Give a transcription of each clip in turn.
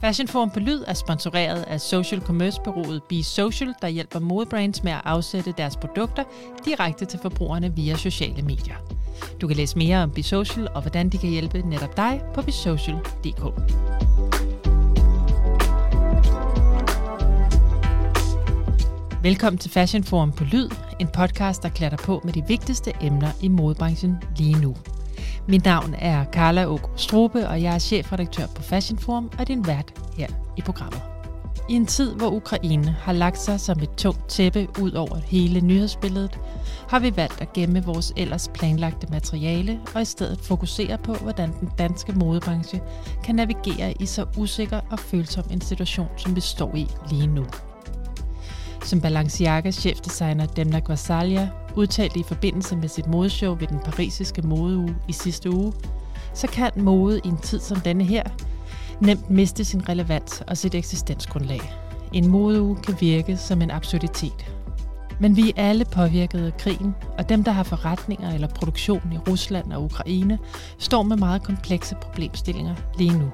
Fashion Forum på Lyd er sponsoreret af social commerce-bureauet Be Social, der hjælper modebrands med at afsætte deres produkter direkte til forbrugerne via sociale medier. Du kan læse mere om Be Social og hvordan de kan hjælpe netop dig på besocial.dk. Velkommen til Fashion Forum på Lyd, en podcast, der klæder på med de vigtigste emner i modebranchen lige nu. Mit navn er Carla Åk Strobe, og jeg er chefredaktør på Fashion Forum og din vært her i programmet. I en tid, hvor Ukraine har lagt sig som et tungt tæppe ud over hele nyhedsbilledet, har vi valgt at gemme vores ellers planlagte materiale og i stedet fokusere på, hvordan den danske modebranche kan navigere i så usikker og følsom en situation, som vi står i lige nu. Som Balenciagas chefdesigner Demna Gvasalia udtalte i forbindelse med sit modeshow ved den parisiske modeuge i sidste uge, så kan mode i en tid som denne her nemt miste sin relevans og sit eksistensgrundlag. En modeuge kan virke som en absurditet. Men vi er alle påvirket af krigen, og dem, der har forretninger eller produktion i Rusland og Ukraine, står med meget komplekse problemstillinger lige nu.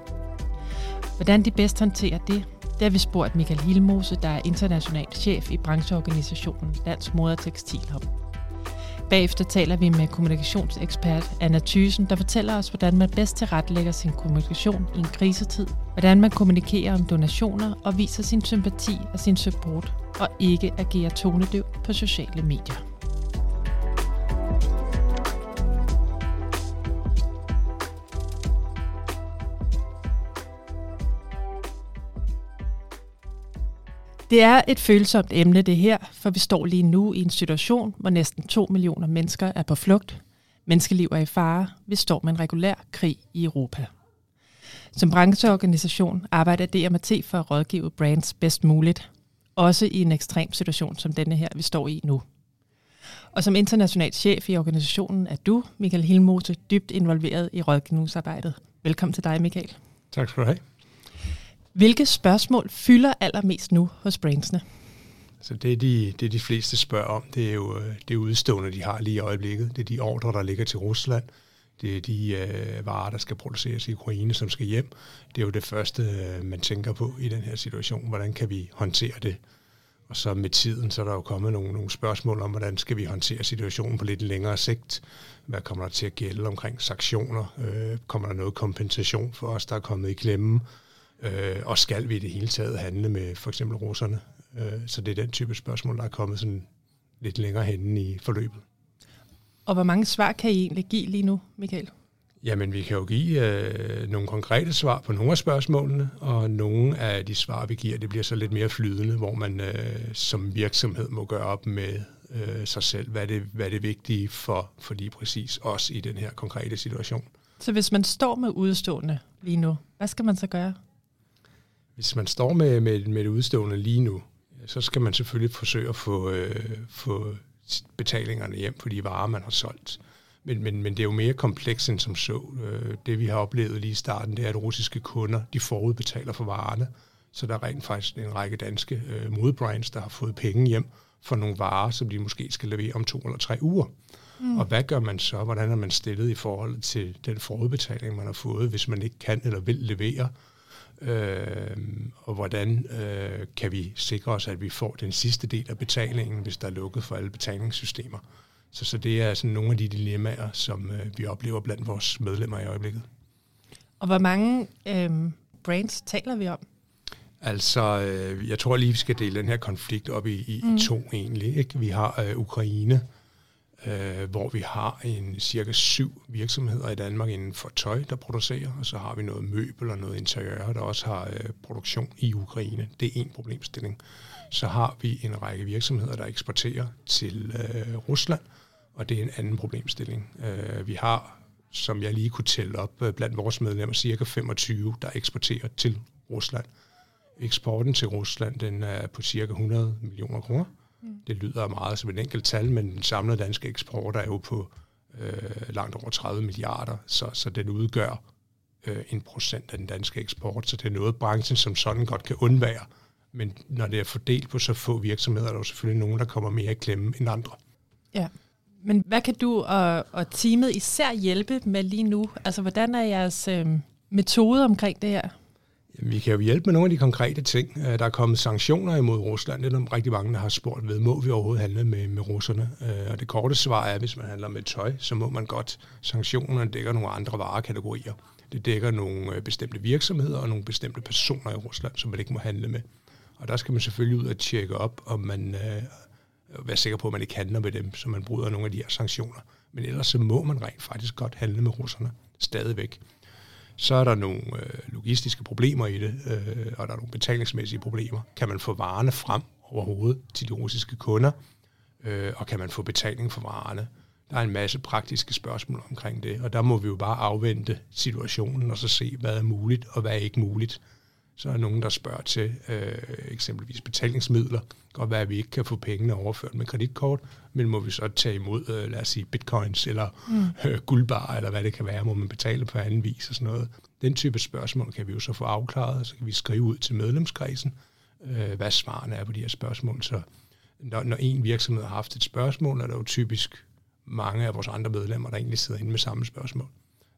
Hvordan de bedst håndterer det, det har vi spurgt Michael Hilmose, der er international chef i brancheorganisationen Dansk Mode og Tekstil om. Bagefter taler vi med kommunikationsekspert Anna Thysen, der fortæller os, hvordan man bedst tilrettelægger sin kommunikation i en krisetid, hvordan man kommunikerer om donationer og viser sin sympati og sin support, og ikke agerer tonedøv på sociale medier. Det er et følsomt emne, det her, for vi står lige nu i en situation, hvor næsten 2 millioner mennesker er på flugt. Menneskeliv er i fare. Vi står med en regulær krig i Europa. Som brancheorganisation arbejder DMT for at rådgive brands bedst muligt, også i en ekstrem situation som denne her, vi står i nu. Og som international chef i organisationen er du, Michael Hilmose, dybt involveret i rådgivningsarbejdet. Velkommen til dig, Michael. Tak skal du have. Hvilke spørgsmål fylder allermest nu hos brandsene? Så det, de, det de fleste spørger om, det er jo øh, det udstående, de har lige i øjeblikket. Det er de ordre, der ligger til Rusland. Det er de øh, varer, der skal produceres i Ukraine, som skal hjem. Det er jo det første, øh, man tænker på i den her situation. Hvordan kan vi håndtere det? Og så med tiden, så er der jo kommet nogle, nogle spørgsmål om, hvordan skal vi håndtere situationen på lidt længere sigt. Hvad kommer der til at gælde omkring sanktioner? Øh, kommer der noget kompensation for os, der er kommet i klemme? Øh, og skal vi i det hele taget handle med for eksempel russerne? Øh, så det er den type spørgsmål, der er kommet sådan lidt længere henne i forløbet. Og hvor mange svar kan I egentlig give lige nu, Michael? Jamen, vi kan jo give øh, nogle konkrete svar på nogle af spørgsmålene, og nogle af de svar, vi giver, det bliver så lidt mere flydende, hvor man øh, som virksomhed må gøre op med øh, sig selv, hvad det, hvad det er vigtige for, for lige præcis os i den her konkrete situation. Så hvis man står med udstående lige nu, hvad skal man så gøre? Hvis man står med, med, med det udstående lige nu, så skal man selvfølgelig forsøge at få, øh, få betalingerne hjem for de varer, man har solgt. Men, men, men det er jo mere komplekst end som så. Øh, det vi har oplevet lige i starten, det er, at russiske kunder de forudbetaler for varerne. Så der er rent faktisk en række danske øh, modebrands, der har fået penge hjem for nogle varer, som de måske skal levere om to eller tre uger. Mm. Og hvad gør man så? Hvordan er man stillet i forhold til den forudbetaling, man har fået, hvis man ikke kan eller vil levere? Øh, og hvordan øh, kan vi sikre os, at vi får den sidste del af betalingen, hvis der er lukket for alle betalingssystemer. Så, så det er sådan nogle af de dilemmaer, som øh, vi oplever blandt vores medlemmer i øjeblikket. Og hvor mange øh, brands taler vi om? Altså, øh, jeg tror lige, vi skal dele den her konflikt op i, i, mm. to egentlig. Ikke? Vi har øh, Ukraine, øh, hvor vi har en cirka syv virksomheder i Danmark inden for tøj, der producerer, og så har vi noget møbel og noget interiør, der også har øh, produktion i Ukraine. Det er en problemstilling. Så har vi en række virksomheder, der eksporterer til øh, Rusland, og det er en anden problemstilling. Øh, vi har, som jeg lige kunne tælle op øh, blandt vores medlemmer, cirka 25, der eksporterer til Rusland. Eksporten til Rusland den er på cirka 100 millioner kroner. Mm. Det lyder meget som et enkelt tal, men den samlede danske eksport er jo på øh, langt over 30 milliarder, så, så den udgør øh, en procent af den danske eksport, så det er noget, branchen som sådan godt kan undvære. Men når det er fordelt på så få virksomheder, er der jo selvfølgelig nogen, der kommer mere i klemme end andre. Ja, men hvad kan du og, og teamet især hjælpe med lige nu? Altså, hvordan er jeres øh, metode omkring det her? Jamen, vi kan jo hjælpe med nogle af de konkrete ting. Øh, der er kommet sanktioner imod Rusland. Det er der rigtig mange, der har spurgt ved, må vi overhovedet handle med, med russerne? Øh, og det korte svar er, at hvis man handler med tøj, så må man godt. Sanktionerne dækker nogle andre varekategorier. Det dækker nogle øh, bestemte virksomheder og nogle bestemte personer i Rusland, som man ikke må handle med. Og der skal man selvfølgelig ud og tjekke op, om man øh, være sikker på, at man ikke handler med dem, så man bryder nogle af de her sanktioner. Men ellers så må man rent faktisk godt handle med russerne stadigvæk. Så er der nogle øh, logistiske problemer i det, øh, og der er nogle betalingsmæssige problemer. Kan man få varerne frem overhovedet til de russiske kunder, øh, og kan man få betaling for varerne? Der er en masse praktiske spørgsmål omkring det, og der må vi jo bare afvente situationen og så se, hvad er muligt og hvad er ikke muligt. Så er der nogen, der spørger til øh, eksempelvis betalingsmidler. Være, at vi ikke kan få pengene overført med kreditkort, men må vi så tage imod, øh, lad os sige, bitcoins eller mm. øh, guldbar, eller hvad det kan være, må man betale på anden vis og sådan noget. Den type spørgsmål kan vi jo så få afklaret, så kan vi skrive ud til medlemskredsen, øh, hvad svarene er på de her spørgsmål. Så når, når en virksomhed har haft et spørgsmål, er der jo typisk mange af vores andre medlemmer, der egentlig sidder inde med samme spørgsmål.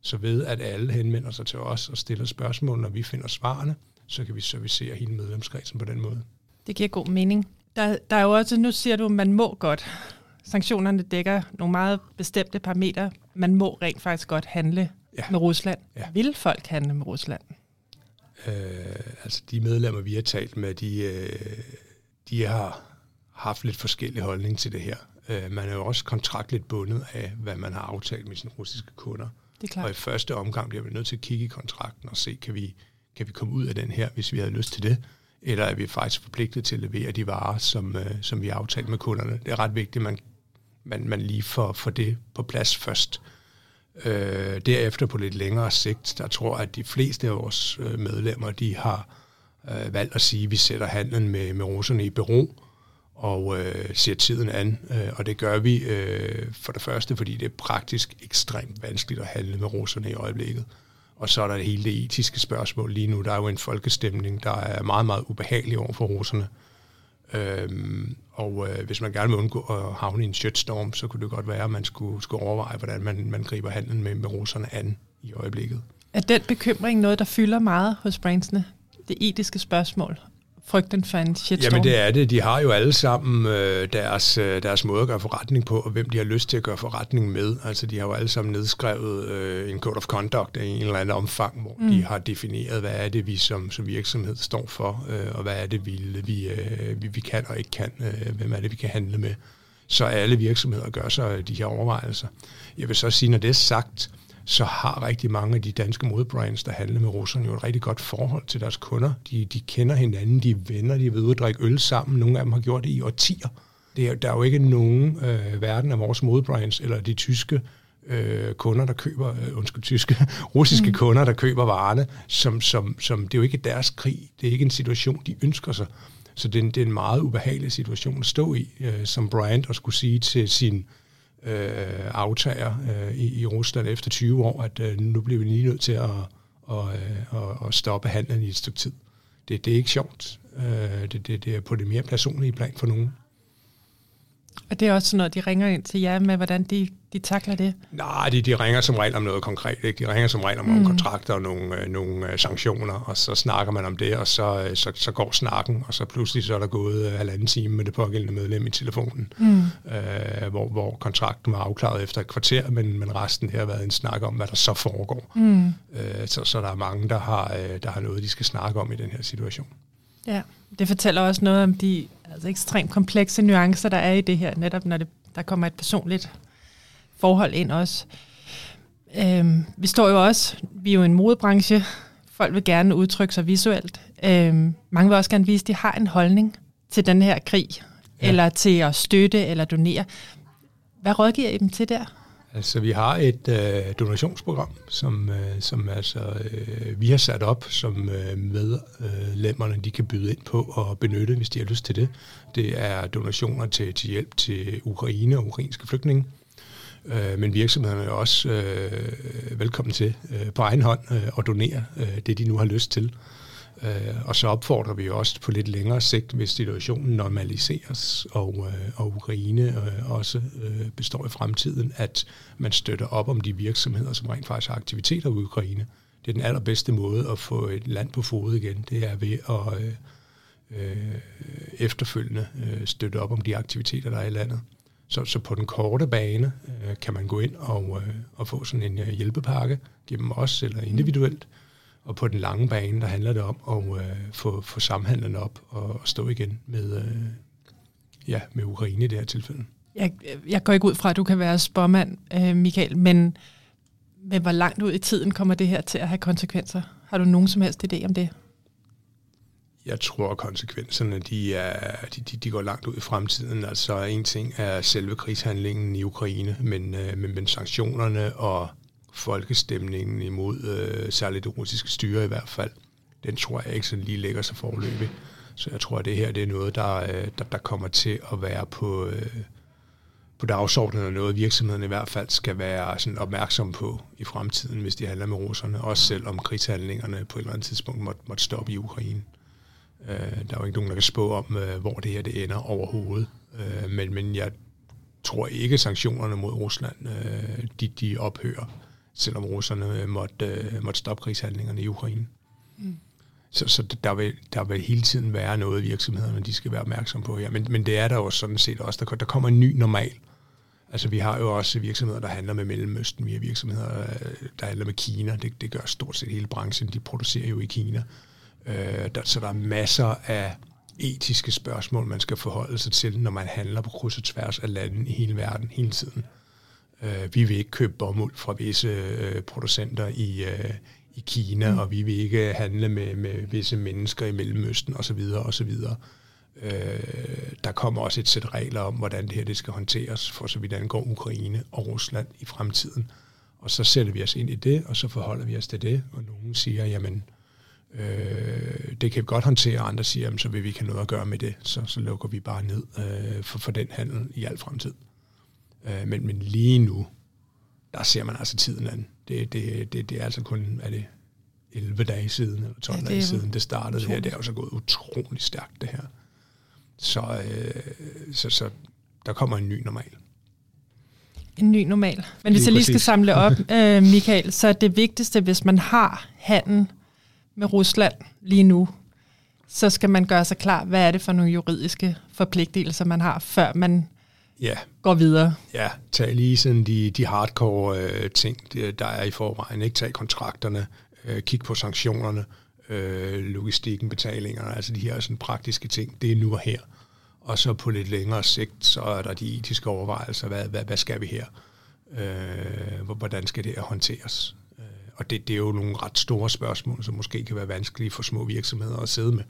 Så ved at alle henvender sig til os og stiller spørgsmål, når vi finder svarene, så kan vi servicere hele medlemskredsen på den måde. Det giver god mening. Der, der er jo også, nu siger du, at man må godt. Sanktionerne dækker nogle meget bestemte parametre. Man må rent faktisk godt handle ja. med Rusland. Ja. Vil folk handle med Rusland? Øh, altså de medlemmer, vi har talt med, de, øh, de har haft lidt forskellige holdning til det her. Øh, man er jo også kontraktligt bundet af, hvad man har aftalt med sine russiske kunder. Det er klart. Og i første omgang bliver vi nødt til at kigge i kontrakten og se, kan vi, kan vi komme ud af den her, hvis vi havde lyst til det? Eller er vi faktisk forpligtet til at levere de varer, som, øh, som vi har aftalt med kunderne? Det er ret vigtigt, at man, man, man lige får, får det på plads først. Øh, derefter på lidt længere sigt, der tror jeg, at de fleste af vores øh, medlemmer, de har øh, valgt at sige, at vi sætter handlen med, med russerne i bero, og øh, ser tiden an. Øh, og det gør vi øh, for det første, fordi det er praktisk ekstremt vanskeligt at handle med russerne i øjeblikket. Og så er der hele det etiske spørgsmål lige nu. Der er jo en folkestemning, der er meget, meget ubehagelig over for russerne. Øhm, og øh, hvis man gerne vil undgå at havne i en shitstorm, så kunne det godt være, at man skulle, skulle overveje, hvordan man, man griber handlen med, med russerne an i øjeblikket. Er den bekymring noget, der fylder meget hos brandsene? Det etiske spørgsmål? Frygten for en shitstorm? Jamen det er det. De har jo alle sammen øh, deres, øh, deres måde at gøre forretning på, og hvem de har lyst til at gøre forretning med. Altså de har jo alle sammen nedskrevet øh, en code of conduct i en eller anden omfang, hvor mm. de har defineret, hvad er det, vi som, som virksomhed står for, øh, og hvad er det, vi, vi, øh, vi, vi kan og ikke kan. Øh, hvem er det, vi kan handle med. Så alle virksomheder gør sig de her overvejelser. Jeg vil så sige, når det er sagt, øh, så har rigtig mange af de danske modebrands, der handler med russerne, jo et rigtig godt forhold til deres kunder. De, de kender hinanden, de er venner, de er ved at drikke øl sammen. Nogle af dem har gjort det i årtier. Det er, der er jo ikke nogen øh, verden af vores modebrands, eller de tyske øh, kunder, der køber, øh, undskyld, tyske, russiske mm. kunder, der køber varerne, som, som, som, det er jo ikke deres krig. Det er ikke en situation, de ønsker sig. Så det er en, det er en meget ubehagelig situation at stå i, øh, som brand, og skulle sige til sin øh, aftager øh, i, i Rusland efter 20 år, at øh, nu bliver vi lige nødt til at, og, og, øh, at stoppe handlen i et stykke tid. Det, det er ikke sjovt. Øh, det, det, det er på det mere personlige plan for nogen. Og det er også sådan noget, de ringer ind til jer med, hvordan de, de takler det? Nej, de, de ringer som regel om noget konkret. Ikke? De ringer som regel om mm. nogle kontrakter og nogle, øh, nogle øh, sanktioner, og så snakker man om det, og så, øh, så, så går snakken, og så pludselig så er der gået øh, halvanden time med det pågældende medlem i telefonen, mm. øh, hvor, hvor kontrakten var afklaret efter et kvarter, men, men resten her har været en snak om, hvad der så foregår. Mm. Øh, så, så der er mange, der har, øh, der har noget, de skal snakke om i den her situation. Ja, det fortæller også noget om de altså ekstremt komplekse nuancer, der er i det her, netop når det, der kommer et personligt forhold ind også. Øhm, vi står jo også, vi er jo en modebranche, folk vil gerne udtrykke sig visuelt. Øhm, mange vil også gerne vise, at de har en holdning til den her krig, ja. eller til at støtte eller donere. Hvad rådgiver I dem til der? Altså, vi har et øh, donationsprogram, som, øh, som altså, øh, vi har sat op, som øh, medlemmerne de kan byde ind på og benytte, hvis de har lyst til det. Det er donationer til, til hjælp til Ukraine og ukrainske flygtninge. Øh, men virksomhederne er også øh, velkommen til øh, på egen hånd øh, at donere øh, det, de nu har lyst til. Øh, og så opfordrer vi også på lidt længere sigt, hvis situationen normaliseres, og, øh, og Ukraine øh, også øh, består i fremtiden, at man støtter op om de virksomheder, som rent faktisk har aktiviteter i Ukraine. det er den allerbedste måde at få et land på fod igen. Det er ved at øh, øh, efterfølgende øh, støtte op om de aktiviteter, der er i landet. Så, så på den korte bane øh, kan man gå ind og, øh, og få sådan en øh, hjælpepakke gennem os eller individuelt. Og på den lange bane, der handler det om at øh, få, få samhandlen op og, og stå igen med, øh, ja, med Ukraine i det her tilfælde. Jeg, jeg går ikke ud fra, at du kan være spormand, øh, Michael, men, men hvor langt ud i tiden kommer det her til at have konsekvenser? Har du nogen som helst idé om det? Jeg tror, at konsekvenserne de er, de, de, de går langt ud i fremtiden. Altså en ting er selve krigshandlingen i Ukraine, men, øh, men, men sanktionerne og folkestemningen imod øh, særligt det russiske styre i hvert fald, den tror jeg ikke sådan lige lægger sig forløbig. Så jeg tror, at det her det er noget, der, øh, der, der kommer til at være på, øh, på dagsordenen, og noget virksomheden i hvert fald skal være sådan opmærksom på i fremtiden, hvis de handler med russerne, også selvom krigshandlingerne på et eller andet tidspunkt måtte, måtte stoppe i Ukraine. Øh, der er jo ikke nogen, der kan spå om, øh, hvor det her det ender overhovedet. Øh, men, men jeg tror ikke, at sanktionerne mod Rusland øh, de, de ophører, selvom russerne måtte, øh, måtte stoppe krigshandlingerne i Ukraine. Mm. Så, så der, vil, der vil hele tiden være noget, virksomhederne de skal være opmærksom på her. Men, men det er der jo sådan set også. Der, der kommer en ny normal. Altså vi har jo også virksomheder, der handler med Mellemøsten. Vi har virksomheder, øh, der handler med Kina. Det, det gør stort set hele branchen. De producerer jo i Kina. Øh, der, så der er masser af etiske spørgsmål, man skal forholde sig til, når man handler på kryds og tværs af lande i hele verden hele tiden. Øh, vi vil ikke købe bomuld fra visse øh, producenter i, øh, i Kina, mm. og vi vil ikke handle med, med visse mennesker i Mellemøsten osv. osv. Øh, der kommer også et sæt regler om, hvordan det her det skal håndteres, for så vidt angår Ukraine og Rusland i fremtiden. Og så sætter vi os ind i det, og så forholder vi os til det, og nogen siger, jamen, øh, det kan vi godt håndtere, og andre siger, jamen, så vil vi ikke have noget at gøre med det, så, så lukker vi bare ned øh, for, for den handel i al fremtid. Øh, men, men lige nu, der ser man altså tiden an. Det, det, det, det er altså kun, er det 11 dage siden, eller 12 ja, dage siden, det startede utroligt. her. Det er jo så gået utrolig stærkt, det her. Så, øh, så, så der kommer en ny normal. En ny normal. Men hvis lige jeg lige skal samle op, øh, Michael, så er det vigtigste, hvis man har handel med Rusland lige nu, så skal man gøre sig klar, hvad er det for nogle juridiske forpligtelser, man har, før man ja. går videre. Ja, tag lige sådan de, de hardcore øh, ting, der er i forvejen. Ikke tag kontrakterne, øh, kig på sanktionerne, øh, logistikken, betalingerne, altså de her sådan praktiske ting. Det er nu og her. Og så på lidt længere sigt, så er der de etiske overvejelser. Hvad, hvad, hvad skal vi her? Øh, hvordan skal det her håndteres? Øh, og det, det er jo nogle ret store spørgsmål, som måske kan være vanskelige for små virksomheder at sidde med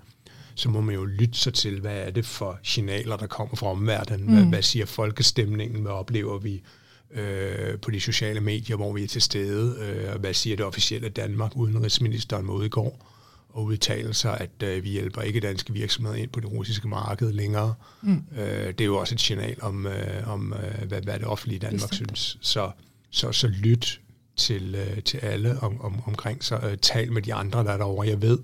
så må man jo lytte sig til, hvad er det for signaler, der kommer fra omverdenen? Hvad, mm. hvad siger folkestemningen? Hvad oplever vi øh, på de sociale medier, hvor vi er til stede? Øh, hvad siger det officielle Danmark? Udenrigsministeren mod i går og udtale sig, at øh, vi hjælper ikke danske virksomheder ind på det russiske marked længere. Mm. Øh, det er jo også et signal om, øh, om øh, hvad, hvad det offentlige Danmark Bestemt. synes. Så, så, så lyt til, øh, til alle om, om, omkring sig. Øh, tal med de andre, der er derovre. Jeg ved,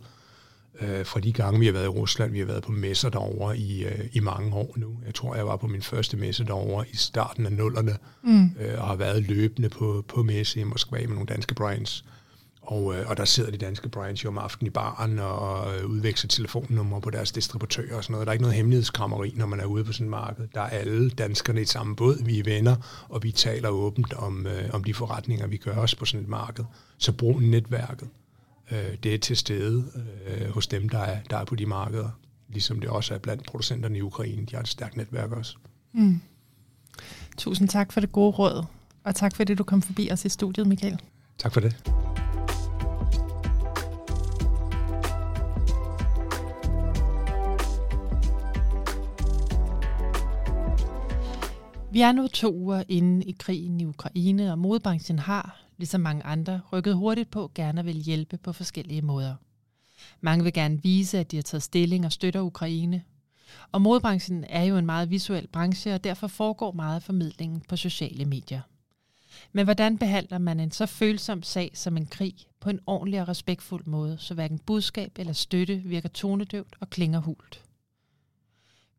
øh, fra de gange, vi har været i Rusland. Vi har været på messer derovre i, øh, i mange år nu. Jeg tror, jeg var på min første messe derovre i starten af nullerne, mm. øh, og har været løbende på, på messe i Moskva med nogle danske brands. Og, øh, og der sidder de danske brands jo om aftenen i baren og øh, udveksler telefonnumre på deres distributører og sådan noget. Der er ikke noget hemmelighedskrammeri, når man er ude på sådan et marked. Der er alle danskerne i samme båd. Vi er venner, og vi taler åbent om, øh, om de forretninger, vi gør os på sådan et marked. Så brug netværket øh, det er til stede øh, hos dem, der er, der er på de markeder, ligesom det også er blandt producenterne i Ukraine. De har et stærkt netværk også. Mm. Tusind tak for det gode råd, og tak for det, du kom forbi os i studiet, Michael. Tak for det. Vi er nu to uger inde i krigen i Ukraine, og modbranchen har, ligesom mange andre, rykket hurtigt på gerne vil hjælpe på forskellige måder. Mange vil gerne vise, at de har taget stilling og støtter Ukraine. Og modbranchen er jo en meget visuel branche, og derfor foregår meget af formidlingen på sociale medier. Men hvordan behandler man en så følsom sag som en krig på en ordentlig og respektfuld måde, så hverken budskab eller støtte virker tonedøvt og klinger hult?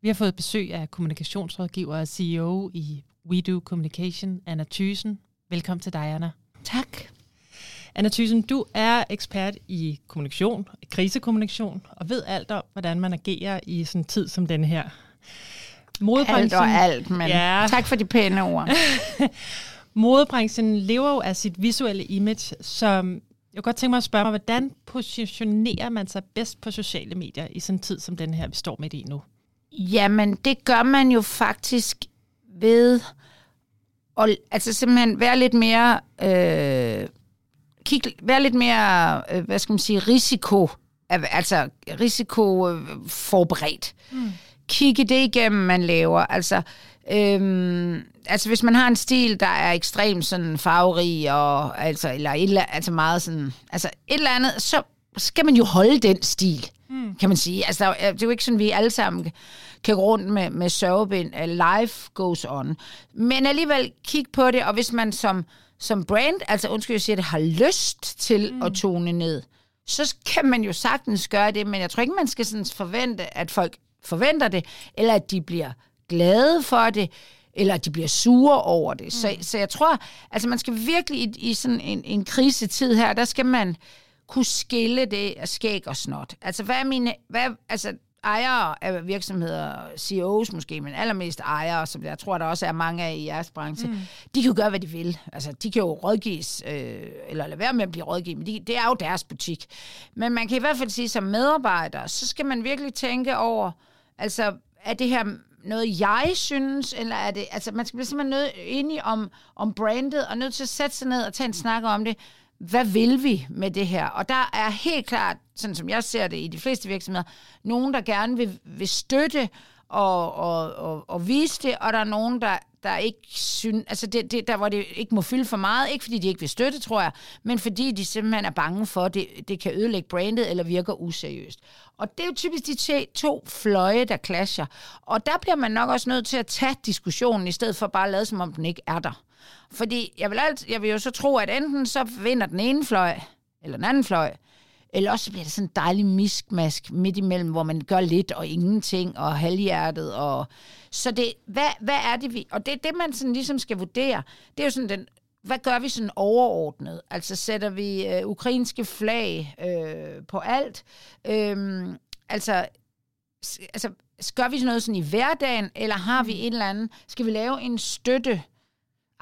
Vi har fået besøg af kommunikationsrådgiver og CEO i WeDo Communication, Anna Thysen. Velkommen til dig, Anna. Tak. Anna Thyssen, du er ekspert i kommunikation, krisekommunikation, og ved alt om, hvordan man agerer i sådan en tid som den her. Modebranchen, alt og alt, men ja. tak for de pæne ord. Modebranchen lever jo af sit visuelle image, som jeg kunne godt tænke mig at spørge mig, hvordan positionerer man sig bedst på sociale medier i sådan en tid som den her, vi står midt i nu? Jamen, det gør man jo faktisk ved at altså simpelthen være lidt mere, øh, kig, være lidt mere, øh, hvad skal man sige, risiko, altså risiko øh, forberedt. Mm. Kigge det igennem, man laver. Altså, Øhm, altså hvis man har en stil, der er ekstremt sådan farverig, og, altså, eller et eller, altså meget sådan, altså et eller andet, så skal man jo holde den stil, mm. kan man sige. Altså der, det er jo ikke sådan, vi alle sammen kan gå rundt med, med sørgebind. Life goes on. Men alligevel kig på det, og hvis man som, som brand, altså undskyld, jeg siger det, har lyst til mm. at tone ned, så kan man jo sagtens gøre det, men jeg tror ikke, man skal sådan forvente, at folk forventer det, eller at de bliver glade for det, eller de bliver sure over det. Mm. Så, så jeg tror, altså man skal virkelig i, i sådan en, en krisetid her, der skal man kunne skille det af skæg og snot. Altså hvad er mine, hvad, altså ejere af virksomheder, CEOs måske, men allermest ejere, som jeg tror, der også er mange af i jeres branche, mm. de kan jo gøre, hvad de vil. Altså, de kan jo rådgives, øh, eller lade være med at blive rådgivet, men de, det er jo deres butik. Men man kan i hvert fald sige, som medarbejder, så skal man virkelig tænke over, altså, er det her noget, jeg synes, eller er det, altså man skal blive simpelthen nødt enige om, om brandet, og nødt til at sætte sig ned og tage en snak om det. Hvad vil vi med det her? Og der er helt klart, sådan som jeg ser det i de fleste virksomheder, nogen, der gerne vil, vil støtte og, og, og, og vise det, og der er nogen, der, der ikke synes, altså det, det, der hvor det ikke må fylde for meget, ikke fordi de ikke vil støtte, tror jeg, men fordi de simpelthen er bange for, at det, det kan ødelægge brandet eller virker useriøst. Og det er jo typisk de to fløje, der clasher. Og der bliver man nok også nødt til at tage diskussionen, i stedet for bare at lade, som om den ikke er der. Fordi jeg vil, alt, jeg vil jo så tro, at enten så vinder den ene fløj, eller den anden fløj, eller også bliver det sådan en dejlig miskmask midt imellem, hvor man gør lidt og ingenting, og halvhjertet. Og... Så det, hvad, hvad er det, vi... Og det det, man sådan ligesom skal vurdere. Det er jo sådan den hvad gør vi sådan overordnet? Altså sætter vi øh, ukrainske flag øh, på alt? Øhm, altså, altså, gør vi sådan noget sådan i hverdagen, eller har vi en eller anden, skal vi lave en støtte,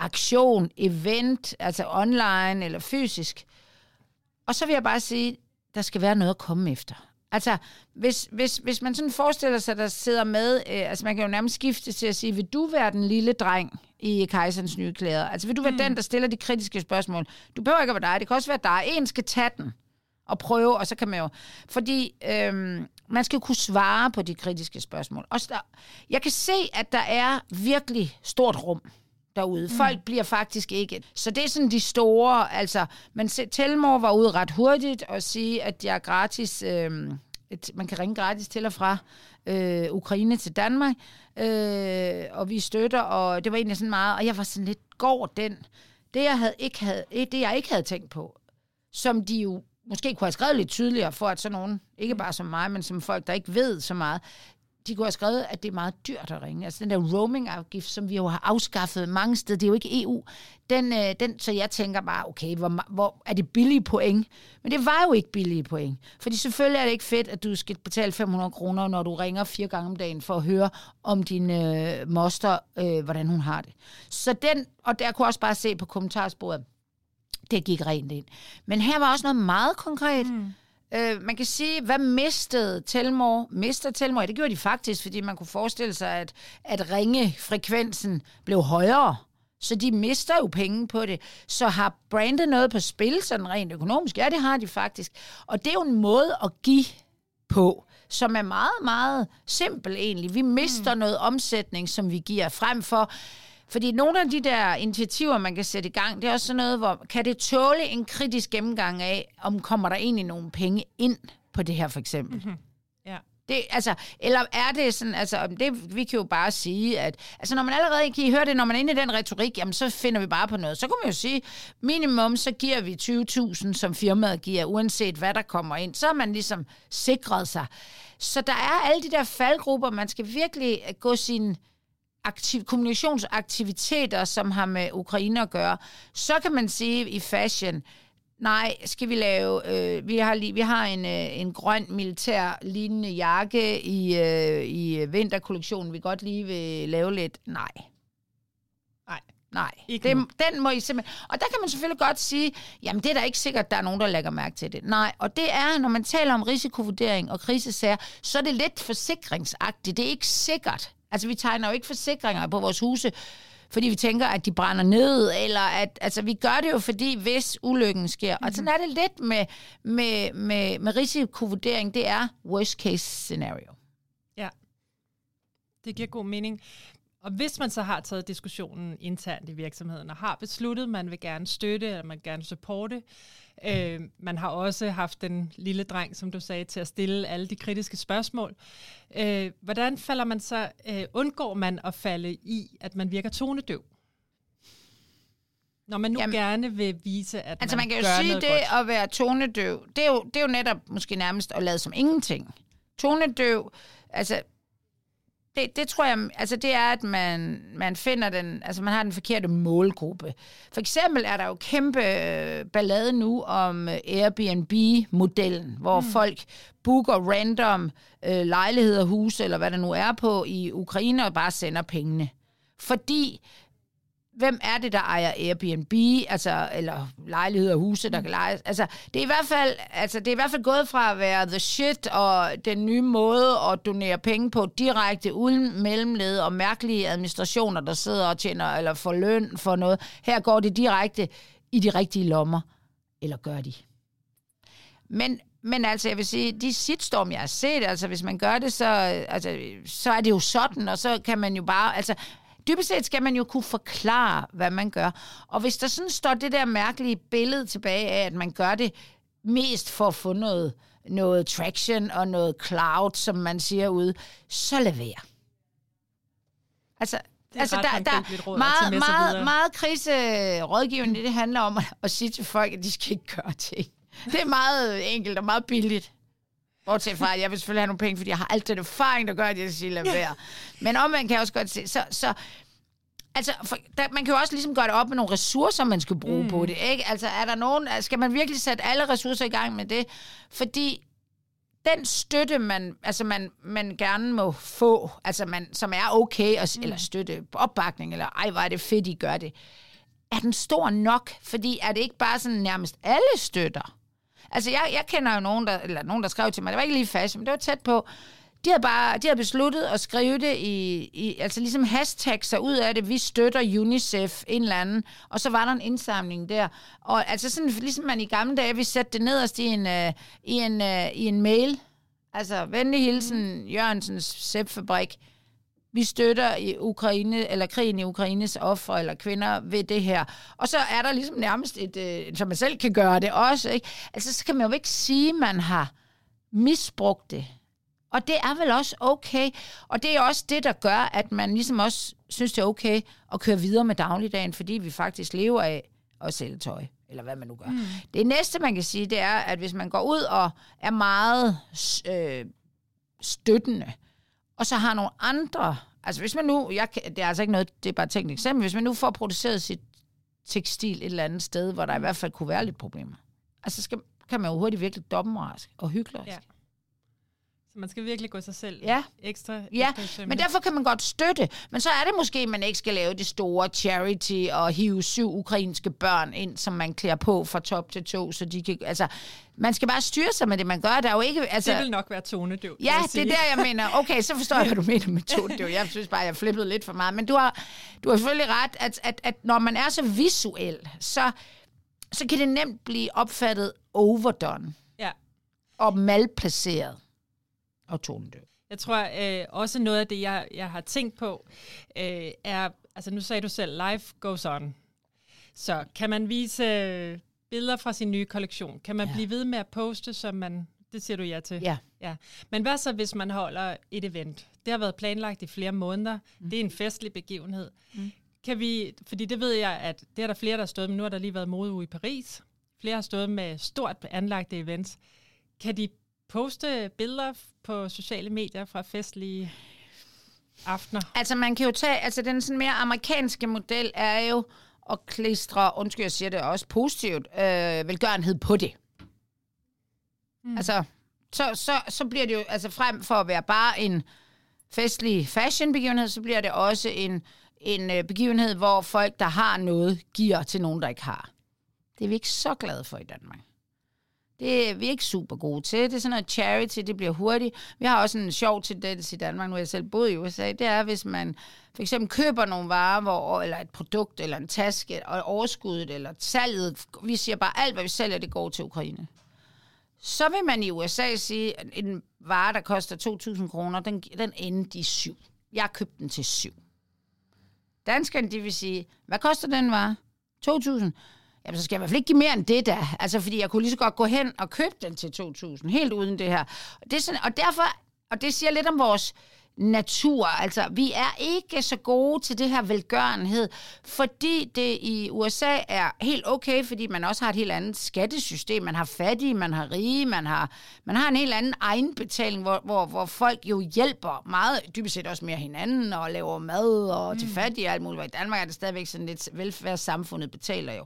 aktion, event, altså online eller fysisk? Og så vil jeg bare sige, der skal være noget at komme efter. Altså, hvis, hvis, hvis man sådan forestiller sig, der sidder med, øh, altså man kan jo nærmest skifte til at sige, vil du være den lille dreng i kejserens nye klæder? Altså, vil du være mm. den, der stiller de kritiske spørgsmål? Du behøver ikke at være dig, det kan også være dig. En skal tage den og prøve, og så kan man jo... Fordi øhm, man skal kunne svare på de kritiske spørgsmål. Også der, jeg kan se, at der er virkelig stort rum derude. Mm. Folk bliver faktisk ikke... Så det er sådan de store... Altså, men Telmor var ude ret hurtigt og sige, at jeg er gratis... Øh, et, man kan ringe gratis til og fra øh, Ukraine til Danmark, øh, og vi støtter, og det var egentlig sådan meget... Og jeg var sådan lidt, går den? Det, jeg, havde ikke havde, det, jeg ikke havde tænkt på, som de jo måske kunne have skrevet lidt tydeligere, for at sådan nogen, ikke bare som mig, men som folk, der ikke ved så meget, de kunne have skrevet, at det er meget dyrt at ringe. Altså den der roaming-afgift, som vi jo har afskaffet mange steder, det er jo ikke EU. Den, øh, den, så jeg tænker bare, okay, hvor, hvor er det billige point? Men det var jo ikke billige point. Fordi selvfølgelig er det ikke fedt, at du skal betale 500 kroner, når du ringer fire gange om dagen, for at høre om din øh, moster, øh, hvordan hun har det. Så den, og der kunne også bare se på kommentarsporet, det gik rent ind. Men her var også noget meget konkret. Mm Øh, man kan sige, hvad mistede Telmor? Mister Telmor? Det gjorde de faktisk, fordi man kunne forestille sig, at, at ringefrekvensen blev højere. Så de mister jo penge på det. Så har brandet noget på spil, sådan rent økonomisk? Ja, det har de faktisk. Og det er jo en måde at give på, som er meget, meget simpel egentlig. Vi mister mm. noget omsætning, som vi giver frem for fordi nogle af de der initiativer, man kan sætte i gang, det er også sådan noget, hvor kan det tåle en kritisk gennemgang af, om kommer der egentlig nogle penge ind på det her for eksempel? Mm-hmm. Ja. Det, altså, eller er det sådan, altså, det, vi kan jo bare sige, at altså, når man allerede, kan I høre det, når man er inde i den retorik, jamen, så finder vi bare på noget. Så kan man jo sige, minimum, så giver vi 20.000, som firmaet giver, uanset hvad der kommer ind. Så har man ligesom sikret sig. Så der er alle de der faldgrupper, man skal virkelig gå sin aktiv, kommunikationsaktiviteter, som har med Ukraine at gøre, så kan man sige i fashion, Nej, skal vi lave... Øh, vi har, lige, vi har en, øh, en grøn militær lignende jakke i, øh, i vinterkollektionen, vi godt lige vil lave lidt. Nej. Nej. Nej, Ikke det, nu. den må I simpelthen... Og der kan man selvfølgelig godt sige, jamen det er da ikke sikkert, at der er nogen, der lægger mærke til det. Nej, og det er, når man taler om risikovurdering og krisesager, så er det lidt forsikringsagtigt. Det er ikke sikkert. Altså vi tegner jo ikke forsikringer på vores huse, fordi vi tænker, at de brænder ned, eller at, altså vi gør det jo, fordi hvis ulykken sker. Mm-hmm. Og sådan er det lidt med, med, med, med risikovurdering, det er worst case scenario. Ja, det giver god mening. Og hvis man så har taget diskussionen internt i virksomheden og har besluttet, at man vil gerne støtte, eller man vil gerne supporte, øh, man har også haft den lille dreng, som du sagde, til at stille alle de kritiske spørgsmål. Øh, hvordan falder man så, øh, undgår man at falde i, at man virker tonedøv? Når man nu Jamen, gerne vil vise, at Altså man, man kan jo gør sige, det godt. at være tonedøv, det er, jo, det er jo netop måske nærmest at lade som ingenting. Tonedøv, altså det, det tror jeg, altså det er, at man, man finder den, altså man har den forkerte målgruppe. For eksempel er der jo kæmpe øh, ballade nu om øh, Airbnb-modellen, hvor mm. folk booker random øh, lejligheder, huse, eller hvad der nu er på i Ukraine, og bare sender pengene. Fordi hvem er det, der ejer Airbnb, altså, eller lejligheder og huse, der kan lejes. Altså, det er, i hvert fald, altså, det er i hvert fald gået fra at være the shit og den nye måde at donere penge på direkte uden mellemled og mærkelige administrationer, der sidder og tjener eller får løn for noget. Her går det direkte i de rigtige lommer. Eller gør de? Men, men altså, jeg vil sige, de shitstorm, jeg har set, altså hvis man gør det, så, altså, så er det jo sådan, og så kan man jo bare, altså, dybest set skal man jo kunne forklare, hvad man gør. Og hvis der sådan står det der mærkelige billede tilbage af, at man gør det mest for at få noget, noget traction og noget cloud, som man siger ude, så lad være. Altså, altså ret der, der råd meget, meget, meget kriserådgivning, det handler om at, at sige til folk, at de skal ikke gøre ting. Det er meget enkelt og meget billigt. Bortset fra, at jeg vil selvfølgelig have nogle penge, fordi jeg har alt den erfaring, der gør, at jeg siger, lad være. Men omvendt kan jeg også godt se, så, så Altså, for, der, man kan jo også ligesom gøre det op med nogle ressourcer, man skal bruge mm. på det, ikke? Altså, er der nogen, skal man virkelig sætte alle ressourcer i gang med det? Fordi den støtte, man, altså man, man gerne må få, altså man, som er okay, og, mm. eller støtte, opbakning, eller ej, hvor er det fedt, I gør det, er den stor nok? Fordi er det ikke bare sådan nærmest alle støtter? Altså, jeg, jeg kender jo nogen, der, eller nogen, der skrev til mig, det var ikke lige fashion, men det var tæt på, de har bare de har besluttet at skrive det i, i altså ligesom hashtag sig ud af det, vi støtter UNICEF, en eller anden, og så var der en indsamling der. Og altså sådan, ligesom man i gamle dage, vi satte det nederst i en, uh, i en, uh, i en mail, altså venlig hilsen. Jørgensens Sæbfabrik, vi støtter i Ukraine, eller krigen i Ukraines ofre eller kvinder ved det her. Og så er der ligesom nærmest et, øh, så man selv kan gøre det også, ikke? Altså, så kan man jo ikke sige, at man har misbrugt det. Og det er vel også okay. Og det er også det, der gør, at man ligesom også synes, det er okay at køre videre med dagligdagen, fordi vi faktisk lever af at sælge tøj, eller hvad man nu gør. Mm. Det næste, man kan sige, det er, at hvis man går ud og er meget øh, støttende, og så har nogle andre, altså hvis man nu, jeg, det er altså ikke noget, det er bare et teknisk eksempel, hvis man nu får produceret sit tekstil et eller andet sted, hvor der i hvert fald kunne være lidt problemer, altså skal, kan man jo hurtigt virkelig dobbeltrask og hyggelig. Ja. Så man skal virkelig gå sig selv Ja. ekstra, Ja, ekstra men derfor kan man godt støtte. Men så er det måske, at man ikke skal lave det store charity og hive syv ukrainske børn ind, som man klæder på fra top til to, så de kan... Altså, man skal bare styre sig med det, man gør. Der er jo ikke... Altså, det vil nok være tonedøv. Ja, det er der, jeg mener. Okay, så forstår jeg, hvad du mener med to. Det jo- Jeg synes bare, jeg flippede lidt for meget. Men du har, du har selvfølgelig ret, at, at, at når man er så visuel, så, så kan det nemt blive opfattet overdone Ja. og malplaceret og tonedøv. Jeg tror øh, også noget af det, jeg, jeg har tænkt på, øh, er, altså nu sagde du selv, life goes on. Så kan man vise øh, billeder fra sin nye kollektion? Kan man Ja. blive ved med at poste, som man, det siger du ja til? Ja. ja. Men hvad så, hvis man holder et event? Det har været planlagt i flere måneder. Mm. Det er en festlig begivenhed. Mm. Kan vi, fordi det ved jeg, at det er der flere, der har stået med. Nu har der lige været modeuge i Paris. Flere har stået med stort anlagte events. Kan de poste billeder på sociale medier fra festlige aftener? Altså man kan jo tage, altså den sådan mere amerikanske model er jo at klistre, undskyld, jeg siger det også positivt, øh, velgørenhed på det. Mm. Altså, så, så, så bliver det jo, altså frem for at være bare en festlig fashion-begivenhed, så bliver det også en, en øh, begivenhed, hvor folk, der har noget, giver til nogen, der ikke har. Det er vi ikke så glade for i Danmark. Det er vi ikke super gode til. Det er sådan noget charity, det bliver hurtigt. Vi har også en sjov tendens i Danmark, nu jeg selv boet i USA, det er, hvis man for eksempel køber nogle varer, hvor, eller et produkt, eller en taske, og overskuddet, eller salget, vi siger bare, alt hvad vi sælger, det går til Ukraine. Så vil man i USA sige, at en vare, der koster 2.000 kroner, den, den endte i syv. Jeg købte den til syv. Danskerne, de vil sige, hvad koster den vare? 2.000. Jamen, så skal jeg i hvert fald ikke give mere end det der. Altså, fordi jeg kunne lige så godt gå hen og købe den til 2.000, helt uden det her. Det er sådan, og derfor, og det siger lidt om vores natur. Altså, vi er ikke så gode til det her velgørenhed, fordi det i USA er helt okay, fordi man også har et helt andet skattesystem. Man har fattige, man har rige, man har, man har en helt anden egenbetaling, hvor, hvor, hvor folk jo hjælper meget, dybest set også mere hinanden, og laver mad og mm. til fattige og alt muligt. I Danmark er det stadigvæk sådan lidt velfærdssamfundet betaler jo.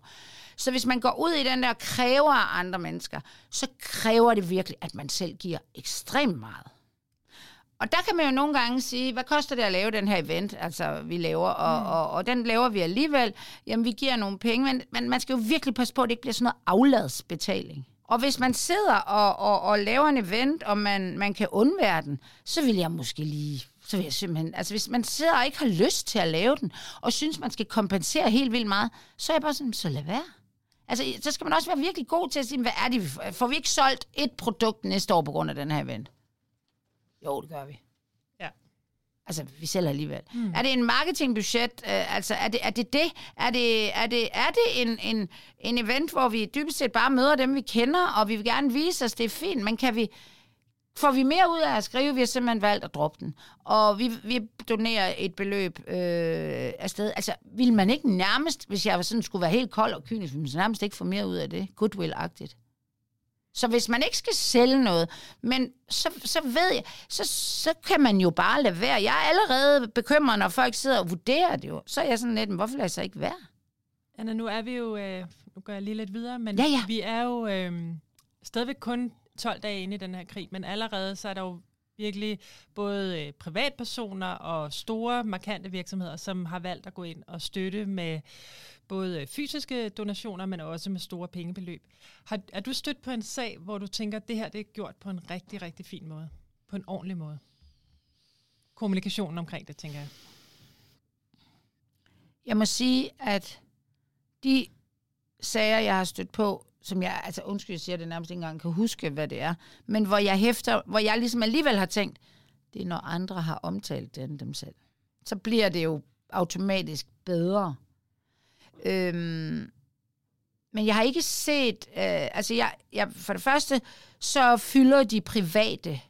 Så hvis man går ud i den der kræver af andre mennesker, så kræver det virkelig, at man selv giver ekstremt meget. Og der kan man jo nogle gange sige, hvad koster det at lave den her event, altså vi laver, og, mm. og, og den laver vi alligevel. Jamen, vi giver nogle penge, men, men man skal jo virkelig passe på, at det ikke bliver sådan noget afladsbetaling. Og hvis man sidder og, og, og laver en event, og man, man kan undvære den, så vil jeg måske lige så vil jeg simpelthen, altså hvis man sidder og ikke har lyst til at lave den, og synes, man skal kompensere helt vildt meget, så er jeg bare sådan, så lad være. Altså, så skal man også være virkelig god til at sige, hvad er det, får vi ikke solgt et produkt næste år på grund af den her event? Jo, det gør vi. Ja. Altså, vi sælger alligevel. Mm. Er det en marketingbudget? Øh, altså, er det er det? det? Er det, er det, er det en, en, en event, hvor vi dybest set bare møder dem, vi kender, og vi vil gerne vise os, det er fint, men kan vi, får vi mere ud af at skrive, vi har simpelthen valgt at droppe den. Og vi, vi donerer et beløb øh, afsted. Altså, vil man ikke nærmest, hvis jeg sådan skulle være helt kold og kynisk, vil man nærmest ikke få mere ud af det, goodwill-agtigt. Så hvis man ikke skal sælge noget, men så, så ved jeg, så, så kan man jo bare lade være. Jeg er allerede bekymret, når folk sidder og vurderer det jo. Så er jeg sådan lidt, hvorfor lader jeg så ikke være? Anna, nu er vi jo, øh, nu går jeg lige lidt videre, men ja, ja. vi er jo øh, stadigvæk kun 12 dage inde i den her krig, men allerede så er der jo virkelig både øh, privatpersoner og store, markante virksomheder, som har valgt at gå ind og støtte med både øh, fysiske donationer, men også med store pengebeløb. Har, er du stødt på en sag, hvor du tænker, at det her det er gjort på en rigtig, rigtig fin måde? På en ordentlig måde? Kommunikationen omkring det, tænker jeg. Jeg må sige, at de sager, jeg har stødt på, som jeg, altså undskyld, jeg siger det nærmest ikke engang kan huske, hvad det er, men hvor jeg hæfter, hvor jeg ligesom alligevel har tænkt, det er når andre har omtalt det end dem selv. Så bliver det jo automatisk bedre. Øhm, men jeg har ikke set, øh, altså jeg, jeg, for det første, så fylder de private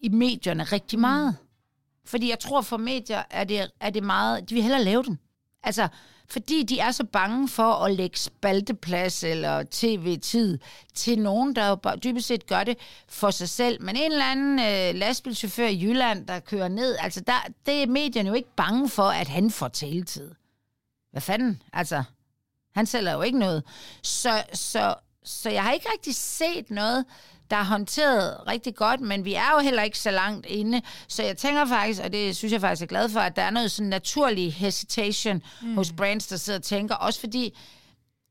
i medierne rigtig meget. Fordi jeg tror for medier, er det, er det meget, de vil hellere lave den. Altså, fordi de er så bange for at lægge spalteplads eller tv-tid til nogen, der jo bare dybest set gør det for sig selv. Men en eller anden øh, lastbilchauffør i Jylland, der kører ned, altså der, det er medierne jo ikke bange for, at han får taletid. Hvad fanden? Altså, han sælger jo ikke noget. Så, så, så jeg har ikke rigtig set noget, der er håndteret rigtig godt, men vi er jo heller ikke så langt inde. Så jeg tænker faktisk, og det synes jeg faktisk er glad for, at der er noget sådan naturlig hesitation mm. hos brands, der sidder og tænker. Også fordi,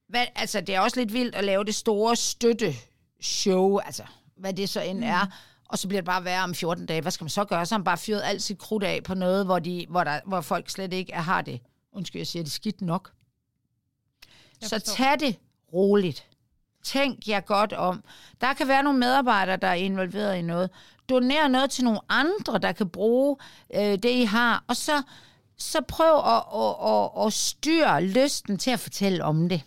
hvad, altså det er også lidt vildt at lave det store støtte show, altså hvad det så end mm. er, og så bliver det bare værre om 14 dage. Hvad skal man så gøre? Så har man bare fyret alt sit krudt af på noget, hvor, de, hvor, der, hvor folk slet ikke har det. Undskyld, jeg siger det skidt nok. Så tag det roligt. Tænk jer godt om. Der kan være nogle medarbejdere, der er involveret i noget. Doner noget til nogle andre, der kan bruge øh, det, I har. Og så, så prøv at, at, at, at styre lysten til at fortælle om det.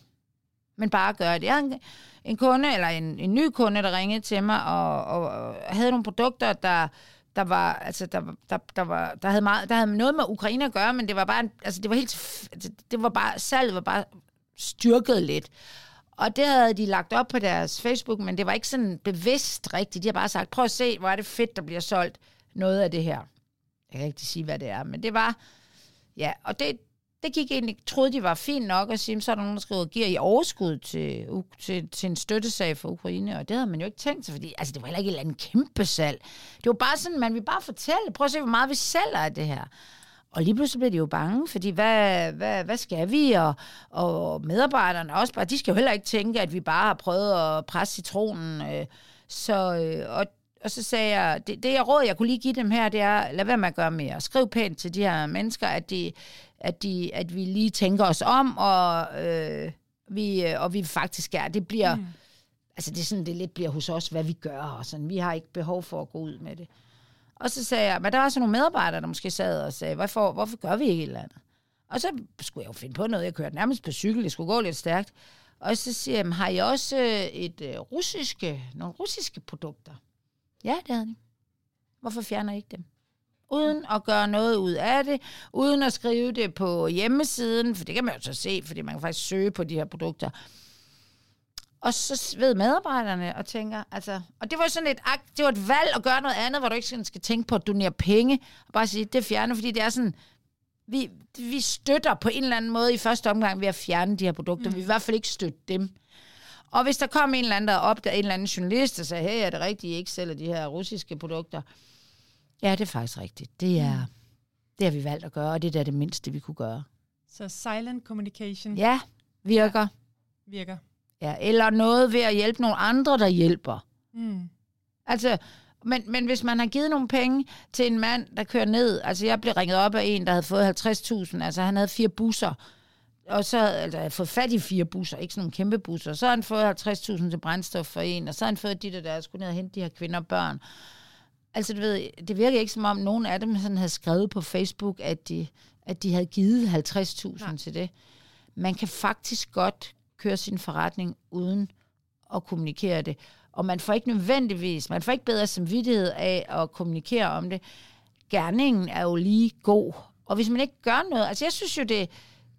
Men bare gør det. Jeg havde en, en kunde, eller en, en ny kunde, der ringede til mig, og, og, og havde nogle produkter, der der var, altså, der, der, der, var, der, havde meget, der havde noget med Ukraine at gøre, men det var bare, altså, det var helt, det var bare, salget var bare styrket lidt. Og det havde de lagt op på deres Facebook, men det var ikke sådan bevidst rigtigt. De har bare sagt, prøv at se, hvor er det fedt, der bliver solgt noget af det her. Jeg kan ikke sige, hvad det er, men det var... Ja, og det, det gik egentlig, troede de var fint nok at sige, så er der nogen, der skriver, giver I overskud til, til, til en støttesag for Ukraine, og det havde man jo ikke tænkt sig, fordi altså, det var heller ikke et eller andet kæmpe salg. Det var bare sådan, man vi bare fortælle, prøv at se, hvor meget vi sælger af det her. Og lige pludselig blev de jo bange, fordi hvad, hvad, hvad skal vi? Og, og medarbejderne også bare, de skal jo heller ikke tænke, at vi bare har prøvet at presse citronen. Øh, så, øh, og, og så sagde jeg, det, det jeg råd, jeg kunne lige give dem her, det er, lad være med at gøre mere. Skriv pænt til de her mennesker, at, de, at, de, at vi lige tænker os om, og, øh, vi, og vi faktisk er. Det bliver, mm. altså det er sådan, det lidt bliver hos os, hvad vi gør, og sådan. Vi har ikke behov for at gå ud med det. Og så sagde jeg, men der var så nogle medarbejdere, der måske sad og sagde, hvorfor, hvorfor gør vi ikke et eller andet? Og så skulle jeg jo finde på noget. Jeg kørte nærmest på cykel, det skulle gå lidt stærkt. Og så siger jeg, har I også øh, et øh, russiske, nogle russiske produkter? Ja, det havde de. Hvorfor fjerner I ikke dem? Uden at gøre noget ud af det, uden at skrive det på hjemmesiden, for det kan man jo så se, fordi man kan faktisk søge på de her produkter. Og så ved medarbejderne og tænker, altså, og det var sådan et akt, det var et valg at gøre noget andet, hvor du ikke skal tænke på at donere penge, og bare sige, det fjerner, fordi det er sådan, vi, vi støtter på en eller anden måde i første omgang ved at fjerne de her produkter. Mm. Vi vil i hvert fald ikke støtte dem. Og hvis der kom en eller anden, der opdagede en eller anden journalist, der sagde, hey, er det rigtigt, I ikke sælger de her russiske produkter? Ja, det er faktisk rigtigt. Det er, mm. det har vi valgt at gøre, og det er det mindste, vi kunne gøre. Så silent communication? Ja, virker. Ja, virker. Ja, eller noget ved at hjælpe nogle andre, der hjælper. Mm. Altså, men, men hvis man har givet nogle penge til en mand, der kører ned, altså jeg blev ringet op af en, der havde fået 50.000, altså han havde fire busser, og så altså, jeg fået fat i fire busser, ikke sådan nogle kæmpe busser, så har han fået 50.000 til brændstof for en, og så har han fået de der, der skulle ned og hente de her kvinder og børn. Altså du ved, det virker ikke som om nogen af dem sådan havde skrevet på Facebook, at de, at de havde givet 50.000 til det. Man kan faktisk godt køre sin forretning uden at kommunikere det. Og man får ikke nødvendigvis, man får ikke bedre samvittighed af at kommunikere om det. Gerningen er jo lige god. Og hvis man ikke gør noget, altså jeg synes jo, det,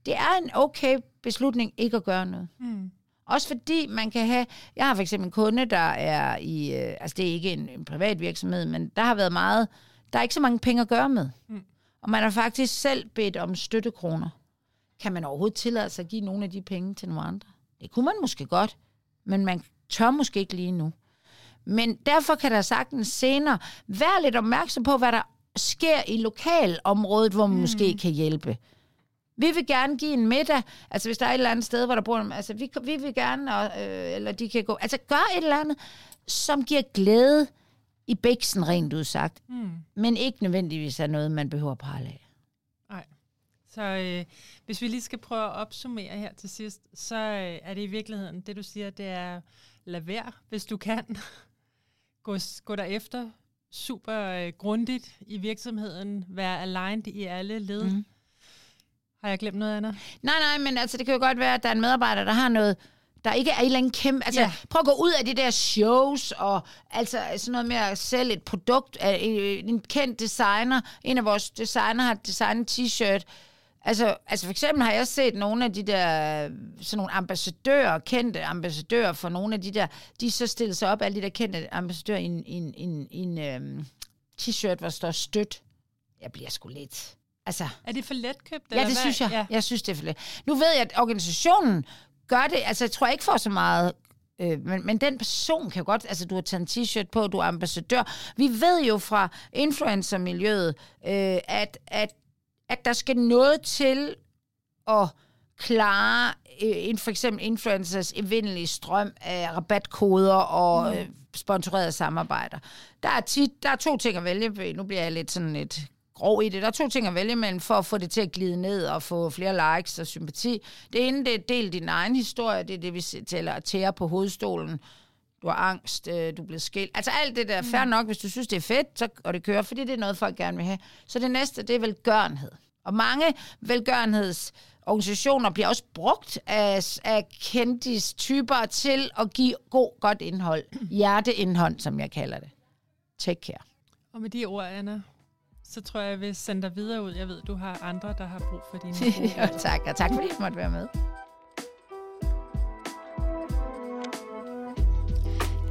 det er en okay beslutning ikke at gøre noget. Mm. Også fordi man kan have, jeg har for eksempel en kunde, der er i, øh, altså det er ikke en, en privat virksomhed, men der har været meget, der er ikke så mange penge at gøre med. Mm. Og man har faktisk selv bedt om støttekroner. Kan man overhovedet tillade sig at give nogle af de penge til nogle andre? Det kunne man måske godt, men man tør måske ikke lige nu. Men derfor kan der sagtens senere være lidt opmærksom på, hvad der sker i lokalområdet, hvor man mm. måske kan hjælpe. Vi vil gerne give en middag, altså hvis der er et eller andet sted, hvor der bor, altså vi, vi vil gerne, øh, eller de kan gå, altså gør et eller andet, som giver glæde i bæksen, rent udsagt, mm. men ikke nødvendigvis er noget, man behøver at prale af. Så øh, hvis vi lige skal prøve at opsummere her til sidst, så øh, er det i virkeligheden, det du siger, det er, lad være, hvis du kan. gå, gå efter super øh, grundigt i virksomheden, være aligned i alle led. Mm. Har jeg glemt noget andet? Nej, nej, men altså, det kan jo godt være, at der er en medarbejder, der har noget, der ikke er en eller anden kæmpe... Altså, yeah. prøv at gå ud af de der shows, og altså sådan noget med at sælge et produkt af en, en kendt designer. En af vores designer har designet t-shirt, Altså, altså for eksempel har jeg set nogle af de der, sådan nogle ambassadører, kendte ambassadører for nogle af de der, de så stillet sig op, alle de der kendte ambassadører, i en, en, en, en øhm, t-shirt, hvor står støt. Jeg bliver sgu lidt... Altså, er det for let købt? Ja, det hvad? synes jeg. Ja. Jeg synes, det er for let. Nu ved jeg, at organisationen gør det, altså jeg tror ikke for så meget Øh, men, men den person kan godt, altså du har taget en t-shirt på, du er ambassadør. Vi ved jo fra influencermiljøet, øh, at, at at der skal noget til at klare en, for eksempel influencers evindelige strøm af rabatkoder og mm. Øh, sponsorerede samarbejder. Der er, tit, der er to ting at vælge Nu bliver jeg lidt sådan et grov i det. Der er to ting at vælge mellem for at få det til at glide ned og få flere likes og sympati. Det ene, det er del din egen historie. Det er det, vi tæller at tære på hovedstolen. Du har angst, øh, du er blevet skilt. Altså alt det der er fair mm. nok, hvis du synes, det er fedt, så, og det kører, fordi det er noget, folk gerne vil have. Så det næste, det er velgørenhed. Og mange velgørenhedsorganisationer bliver også brugt af, af typer til at give god, godt indhold. Hjerteindhold, som jeg kalder det. Take care. Og med de ord, Anna, så tror jeg, jeg vil sende dig videre ud. Jeg ved, du har andre, der har brug for dine ja, tak, og tak fordi du måtte være med.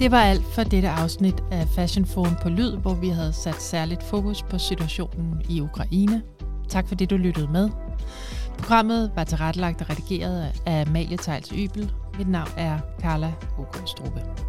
Det var alt for dette afsnit af Fashion Forum på Lyd, hvor vi havde sat særligt fokus på situationen i Ukraine Tak for det, du lyttede med. Programmet var tilrettelagt og redigeret af Amalie Tejls Ybel. Mit navn er Carla Ågaard